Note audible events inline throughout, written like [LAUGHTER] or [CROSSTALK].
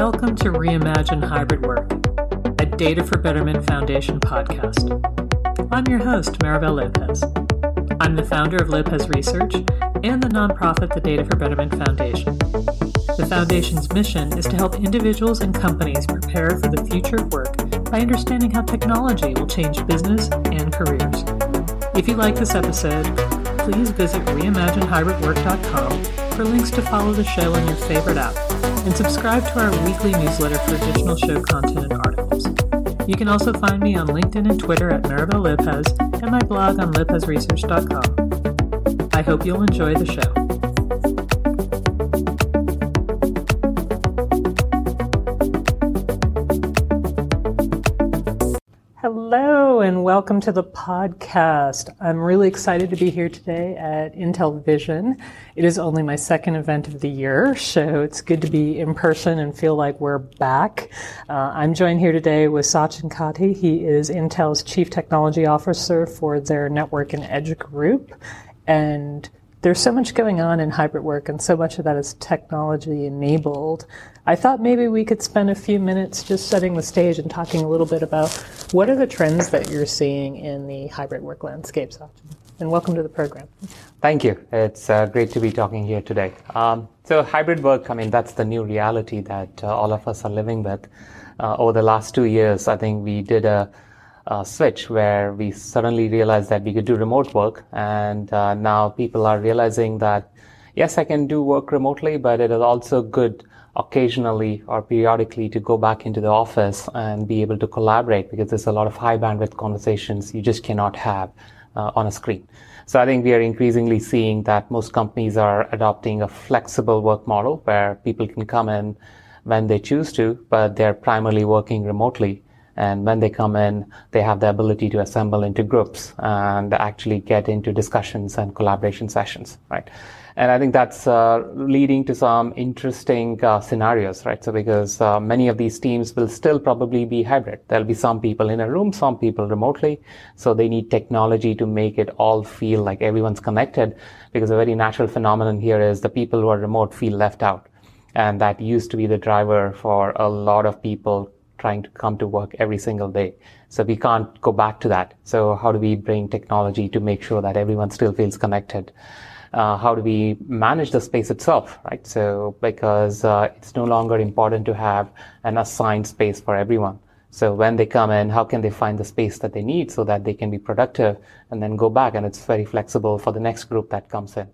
Welcome to Reimagine Hybrid Work, a Data for Betterment Foundation podcast. I'm your host, Maribel Lopez. I'm the founder of Lopez Research and the nonprofit the Data for Betterment Foundation. The Foundation's mission is to help individuals and companies prepare for the future of work by understanding how technology will change business and careers. If you like this episode, please visit reimaginehybridwork.com for links to follow the show on your favorite app and subscribe to our weekly newsletter for additional show content and articles. You can also find me on LinkedIn and Twitter at Maribel Lopez and my blog on lopezresearch.com. I hope you'll enjoy the show. And welcome to the podcast. I'm really excited to be here today at Intel Vision. It is only my second event of the year, so it's good to be in person and feel like we're back. Uh, I'm joined here today with Sachin Katti. He is Intel's Chief Technology Officer for their Network and Edge group. And there's so much going on in hybrid work, and so much of that is technology enabled. I thought maybe we could spend a few minutes just setting the stage and talking a little bit about what are the trends that you're seeing in the hybrid work landscape. And welcome to the program. Thank you. It's uh, great to be talking here today. Um, so, hybrid work, I mean, that's the new reality that uh, all of us are living with. Uh, over the last two years, I think we did a uh, switch where we suddenly realized that we could do remote work. And uh, now people are realizing that, yes, I can do work remotely, but it is also good occasionally or periodically to go back into the office and be able to collaborate because there's a lot of high bandwidth conversations you just cannot have uh, on a screen. So I think we are increasingly seeing that most companies are adopting a flexible work model where people can come in when they choose to, but they're primarily working remotely and when they come in, they have the ability to assemble into groups and actually get into discussions and collaboration sessions, right? And I think that's uh, leading to some interesting uh, scenarios, right? So because uh, many of these teams will still probably be hybrid. There'll be some people in a room, some people remotely. So they need technology to make it all feel like everyone's connected because a very natural phenomenon here is the people who are remote feel left out. And that used to be the driver for a lot of people trying to come to work every single day. So we can't go back to that. So how do we bring technology to make sure that everyone still feels connected? Uh, how do we manage the space itself, right? So because uh, it's no longer important to have an assigned space for everyone. So when they come in, how can they find the space that they need so that they can be productive and then go back? And it's very flexible for the next group that comes in.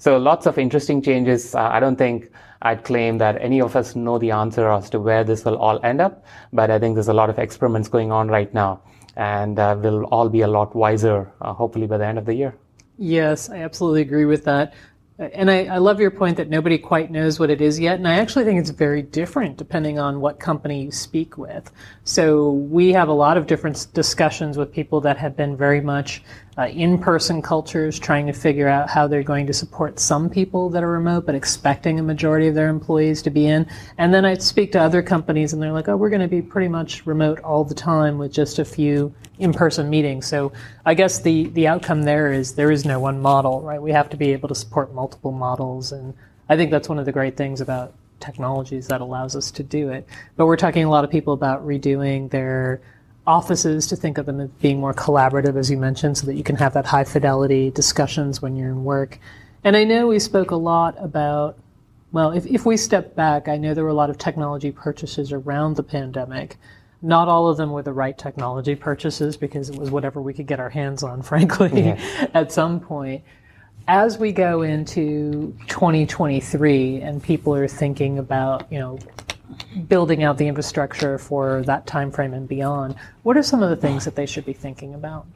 So lots of interesting changes. Uh, I don't think I'd claim that any of us know the answer as to where this will all end up, but I think there's a lot of experiments going on right now, and uh, we'll all be a lot wiser, uh, hopefully, by the end of the year. Yes, I absolutely agree with that. And I, I, love your point that nobody quite knows what it is yet. And I actually think it's very different depending on what company you speak with. So we have a lot of different discussions with people that have been very much uh, in-person cultures trying to figure out how they're going to support some people that are remote but expecting a majority of their employees to be in. And then I'd speak to other companies and they're like oh we're going to be pretty much remote all the time with just a few in-person meetings. So i guess the the outcome there is there is no one model right? We have to be able to support multiple models and i think that's one of the great things about technologies that allows us to do it. But we're talking a lot of people about redoing their offices to think of them as being more collaborative, as you mentioned, so that you can have that high fidelity discussions when you're in work. And I know we spoke a lot about, well, if, if we step back, I know there were a lot of technology purchases around the pandemic. Not all of them were the right technology purchases because it was whatever we could get our hands on, [LAUGHS] frankly, yeah. at some point. As we go into 2023 and people are thinking about, you know, building out the infrastructure for that time frame and beyond, what are some of the things that they should be thinking about?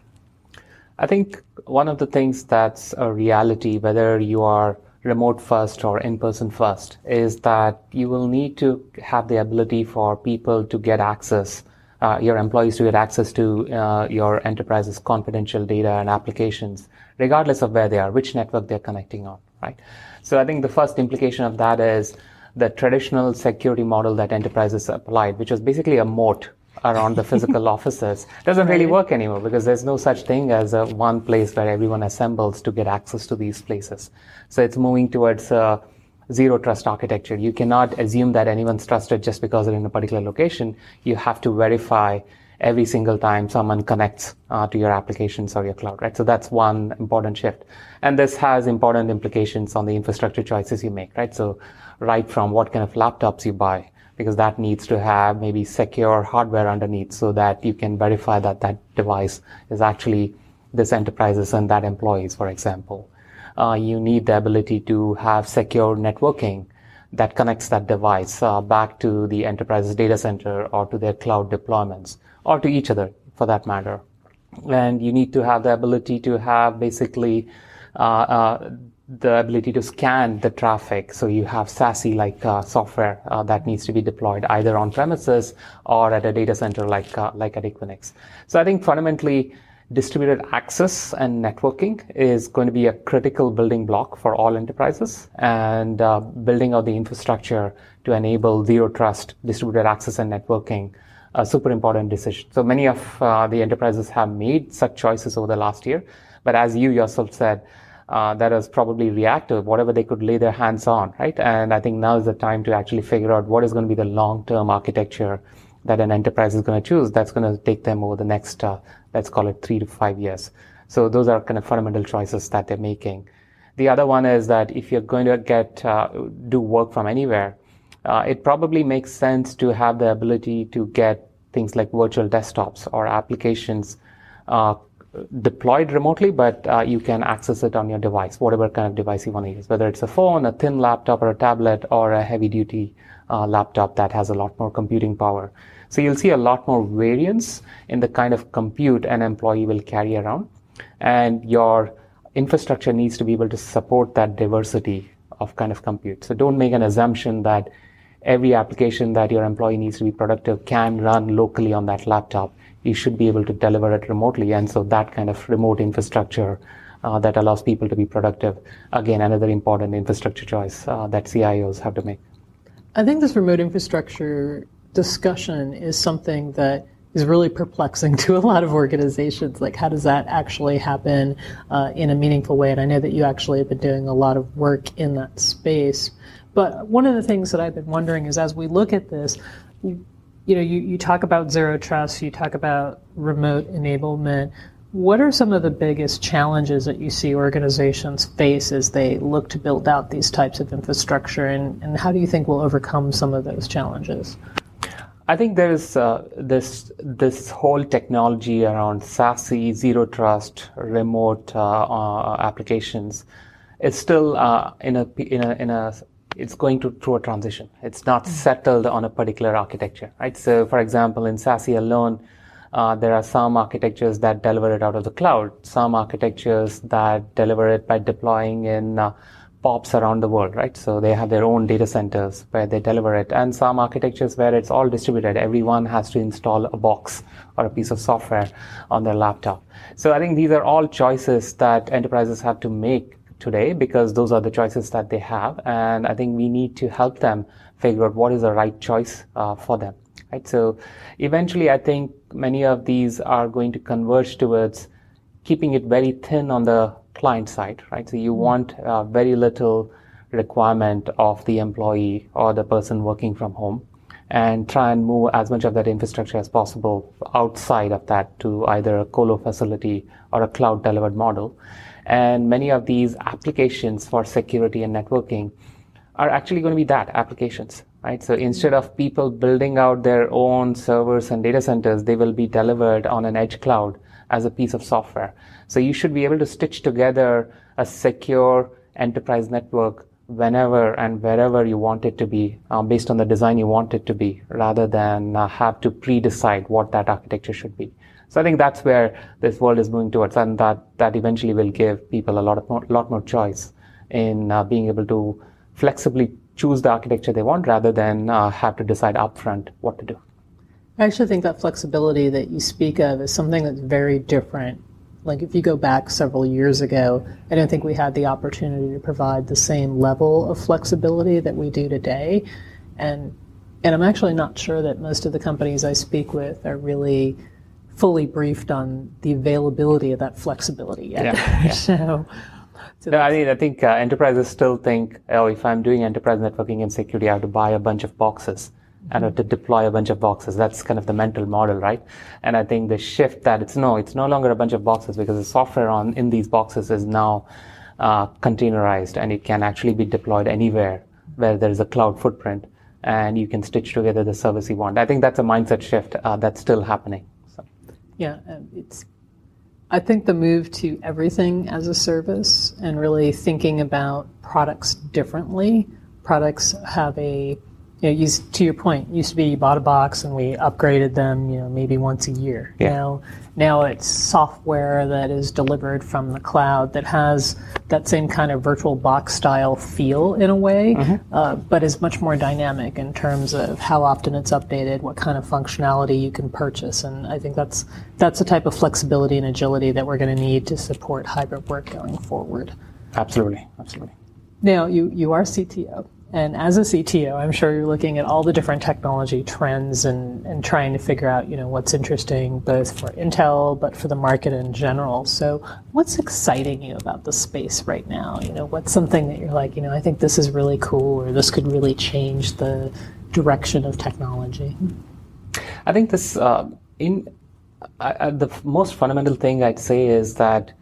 I think one of the things that's a reality, whether you are remote first or in person first, is that you will need to have the ability for people to get access, uh, your employees to get access to uh, your enterprise's confidential data and applications, regardless of where they are, which network they're connecting on, right? So I think the first implication of that is the traditional security model that enterprises applied, which was basically a moat around the physical [LAUGHS] offices, doesn't really work anymore because there's no such thing as a one place where everyone assembles to get access to these places. So it's moving towards a zero trust architecture. You cannot assume that anyone's trusted just because they're in a particular location. You have to verify every single time someone connects uh, to your applications or your cloud, right? So that's one important shift. And this has important implications on the infrastructure choices you make, right? So right from what kind of laptops you buy, because that needs to have maybe secure hardware underneath so that you can verify that that device is actually this enterprise's and that employees, for example. Uh, you need the ability to have secure networking that connects that device uh, back to the enterprise's data center or to their cloud deployments or to each other for that matter. And you need to have the ability to have basically uh, uh the ability to scan the traffic. So you have SASE like uh, software uh, that needs to be deployed either on premises or at a data center like uh, like at Equinix. So I think fundamentally distributed access and networking is going to be a critical building block for all enterprises and uh, building out the infrastructure to enable zero trust distributed access and networking a super important decision. So many of uh, the enterprises have made such choices over the last year, but as you yourself said, uh, that is probably reactive, whatever they could lay their hands on, right? And I think now is the time to actually figure out what is going to be the long-term architecture that an enterprise is going to choose. That's going to take them over the next, uh, let's call it three to five years. So those are kind of fundamental choices that they're making. The other one is that if you're going to get uh, do work from anywhere, uh, it probably makes sense to have the ability to get things like virtual desktops or applications uh, deployed remotely, but uh, you can access it on your device, whatever kind of device you want to use, whether it's a phone, a thin laptop, or a tablet, or a heavy duty uh, laptop that has a lot more computing power. So you'll see a lot more variance in the kind of compute an employee will carry around. And your infrastructure needs to be able to support that diversity of kind of compute. So don't make an assumption that every application that your employee needs to be productive can run locally on that laptop you should be able to deliver it remotely. And so that kind of remote infrastructure uh, that allows people to be productive, again, another important infrastructure choice uh, that CIOs have to make. I think this remote infrastructure discussion is something that is really perplexing [LAUGHS] to a lot of organizations. Like, how does that actually happen uh, in a meaningful way? And I know that you actually have been doing a lot of work in that space. But one of the things that I've been wondering is as we look at this, you know, you, you talk about zero trust, you talk about remote enablement. What are some of the biggest challenges that you see organizations face as they look to build out these types of infrastructure, and, and how do you think we'll overcome some of those challenges? I think there's uh, this this whole technology around SASE, zero trust, remote uh, uh, applications. It's still uh, in a in a in a it's going to through a transition. It's not mm. settled on a particular architecture, right? So, for example, in SASE alone, uh, there are some architectures that deliver it out of the cloud, some architectures that deliver it by deploying in uh, POPs around the world, right? So they have their own data centers where they deliver it, and some architectures where it's all distributed. Everyone has to install a box or a piece of software on their laptop. So I think these are all choices that enterprises have to make today because those are the choices that they have. And I think we need to help them figure out what is the right choice uh, for them. Right. So eventually, I think many of these are going to converge towards keeping it very thin on the client side. Right. So you mm-hmm. want uh, very little requirement of the employee or the person working from home and try and move as much of that infrastructure as possible outside of that to either a colo facility or a cloud delivered model. And many of these applications for security and networking are actually going to be that applications, right? So instead of people building out their own servers and data centers, they will be delivered on an edge cloud as a piece of software. So you should be able to stitch together a secure enterprise network whenever and wherever you want it to be um, based on the design you want it to be rather than uh, have to pre-decide what that architecture should be. So I think that's where this world is moving towards, and that that eventually will give people a lot of more, lot more choice in uh, being able to flexibly choose the architecture they want rather than uh, have to decide upfront what to do. I actually think that flexibility that you speak of is something that's very different. Like if you go back several years ago, I don't think we had the opportunity to provide the same level of flexibility that we do today. And and I'm actually not sure that most of the companies I speak with are really fully briefed on the availability of that flexibility yet. Yeah, [LAUGHS] yeah. so, So no, I mean, I think uh, enterprises still think, oh, if I'm doing enterprise networking and security, I have to buy a bunch of boxes and have to deploy a bunch of boxes. That's kind of the mental model, right? And I think the shift that it's no, it's no longer a bunch of boxes because the software on in these boxes is now uh, containerized and it can actually be deployed anywhere where there is a cloud footprint and you can stitch together the service you want. I think that's a mindset shift uh, that's still happening. Yeah, um, it's. I think the move to everything as a service and really thinking about products differently. Products have a you know, used, to your point, used to be you bought a box and we upgraded them, you know, maybe once a year. Yeah. Now, now it's software that is delivered from the cloud that has that same kind of virtual box style feel in a way, mm-hmm. uh, but is much more dynamic in terms of how often it's updated, what kind of functionality you can purchase, and I think that's that's the type of flexibility and agility that we're going to need to support hybrid work going forward. Absolutely, absolutely. Now, you you are CTO. And as a CTO, I'm sure you're looking at all the different technology trends and, and trying to figure out, you know, what's interesting both for Intel, but for the market in general. So what's exciting you about the space right now? You know, what's something that you're like, you know, I think this is really cool or this could really change the direction of technology? I think this, uh, in uh, the most fundamental thing I'd say is that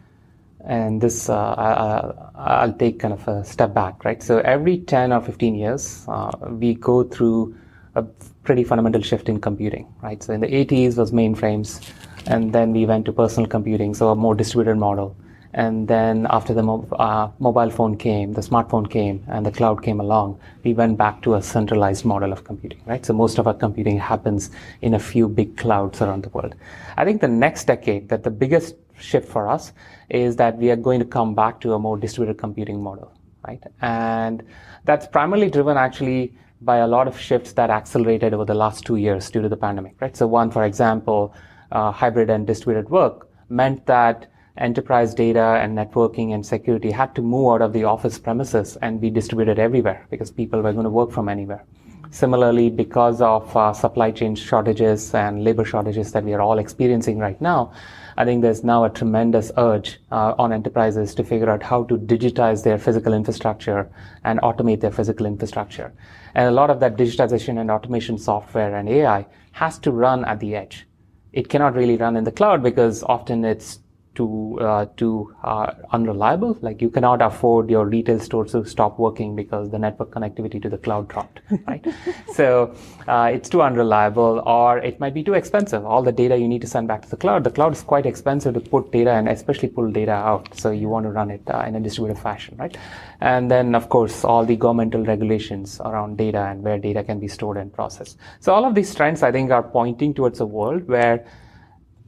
and this uh, I, will take kind of a step back, right? So every 10 or 15 years, uh, we go through a pretty fundamental shift in computing, right? So in the 80s was mainframes, and then we went to personal computing, so a more distributed model. And then after the uh, mobile phone came, the smartphone came, and the cloud came along, we went back to a centralized model of computing, right? So most of our computing happens in a few big clouds around the world. I think the next decade, that the biggest shift for us is that we are going to come back to a more distributed computing model, right? And that's primarily driven actually by a lot of shifts that accelerated over the last two years due to the pandemic, right? So one, for example, uh, hybrid and distributed work meant that enterprise data and networking and security had to move out of the office premises and be distributed everywhere because people were going to work from anywhere. Similarly, because of uh, supply chain shortages and labor shortages that we are all experiencing right now, I think there's now a tremendous urge uh, on enterprises to figure out how to digitize their physical infrastructure and automate their physical infrastructure. And a lot of that digitization and automation software and AI has to run at the edge. It cannot really run in the cloud because often it's too uh, too uh, unreliable. Like you cannot afford your retail store to stop working because the network connectivity to the cloud dropped, [LAUGHS] right? so uh, it's too unreliable, or it might be too expensive. All the data you need to send back to the cloud. The cloud is quite expensive to put data and especially pull data out. So you want to run it uh, in a distributed fashion, right? And then of course all the governmental regulations around data and where data can be stored and processed. So all of these trends I think are pointing towards a world where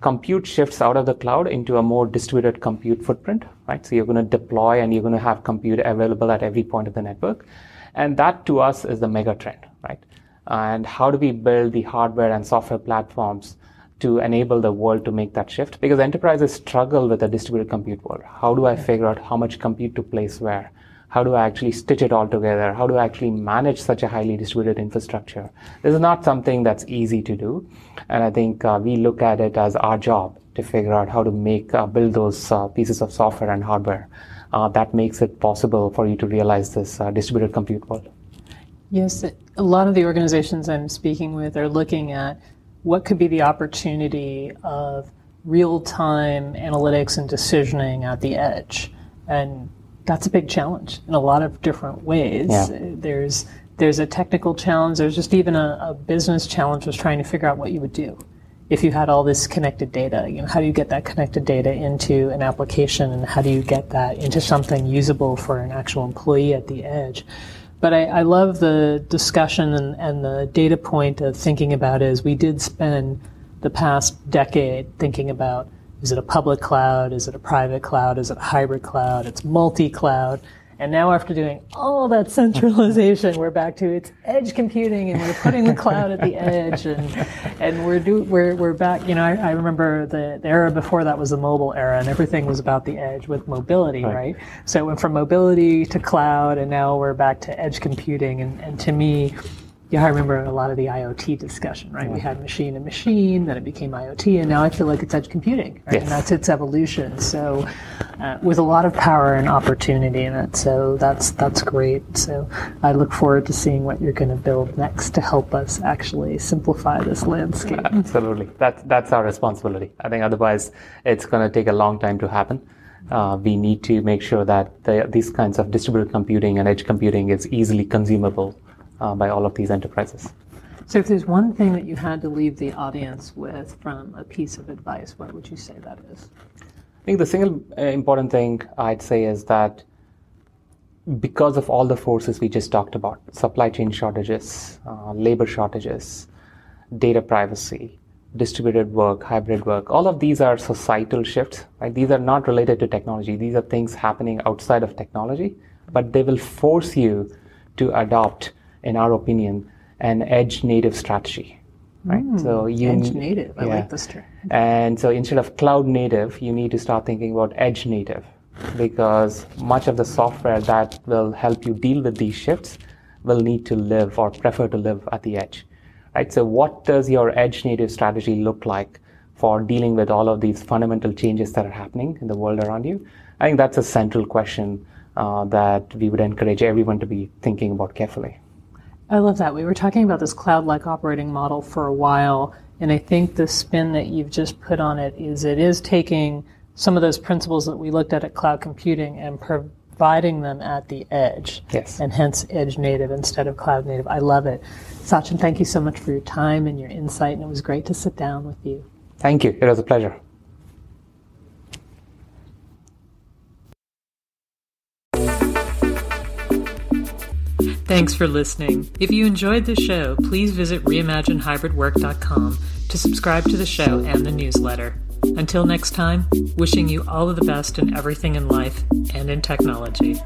compute shifts out of the cloud into a more distributed compute footprint, right? So you're going to deploy and you're going to have compute available at every point of the network. And that to us is the mega trend, right? And how do we build the hardware and software platforms to enable the world to make that shift? Because enterprises struggle with a distributed compute world. How do I figure out how much compute to place where? How do I actually stitch it all together? How do I actually manage such a highly distributed infrastructure? This is not something that's easy to do. And I think uh, we look at it as our job to figure out how to make, uh, build those uh, pieces of software and hardware uh, that makes it possible for you to realize this uh, distributed compute world. Yes, a lot of the organizations I'm speaking with are looking at what could be the opportunity of real time analytics and decisioning at the edge. And that's a big challenge in a lot of different ways. Yeah. There's there's a technical challenge. There's just even a, a business challenge was trying to figure out what you would do if you had all this connected data. You know, how do you get that connected data into an application, and how do you get that into something usable for an actual employee at the edge? But I, I love the discussion and, and the data point of thinking about is we did spend the past decade thinking about is it a public cloud? Is it a private cloud? Is it a hybrid cloud? It's multi cloud. And now, after doing all that centralization, we're back to it's edge computing, and we're putting the cloud at the edge, and and we're do we're we're back. You know, I, I remember the, the, era before that was the mobile era, and everything was about the edge with mobility, right? right? So it went from mobility to cloud, and now we're back to edge computing. And, and to me, yeah, I remember a lot of the IoT discussion, right? We had machine to machine, then it became IoT, and now I feel like it's edge computing, right? Yes. And that's its evolution. So, uh, with a lot of power and opportunity in it. So that's that's great. So I look forward to seeing what you're going to build next to help us actually simplify this landscape. [LAUGHS] Absolutely. That's, that's our responsibility. I think otherwise it's going to take a long time to happen. Uh, we need to make sure that the, these kinds of distributed computing and edge computing is easily consumable uh, by all of these enterprises. So, if there's one thing that you had to leave the audience with from a piece of advice, what would you say that is? I think the single uh, important thing I'd say is that because of all the forces we just talked about supply chain shortages, uh, labor shortages, data privacy, distributed work, hybrid work, all of these are societal shifts. Right? These are not related to technology. These are things happening outside of technology, but they will force you to adopt, in our opinion, an edge native strategy. Right? so you Edge native. I like this term. and so instead of cloud native, you need to start thinking about edge native because much of the software that will help you deal with these shifts will need to live or prefer to live at the edge. Right? So what does your edge native strategy look like for dealing with all of these fundamental changes that are happening in the world around you? I think that's a central question uh, that we would encourage everyone to be thinking about carefully. I love that. We were talking about this cloud like operating model for a while, and I think the spin that you've just put on it is it is taking some of those principles that we looked at at cloud computing and providing them at the edge. Yes. And hence edge native instead of cloud native. I love it. Sachin, thank you so much for your time and your insight, and it was great to sit down with you. Thank you. It was a pleasure. Thanks for listening. If you enjoyed the show, please visit reimaginehybridwork.com to subscribe to the show and the newsletter. Until next time, wishing you all of the best in everything in life and in technology.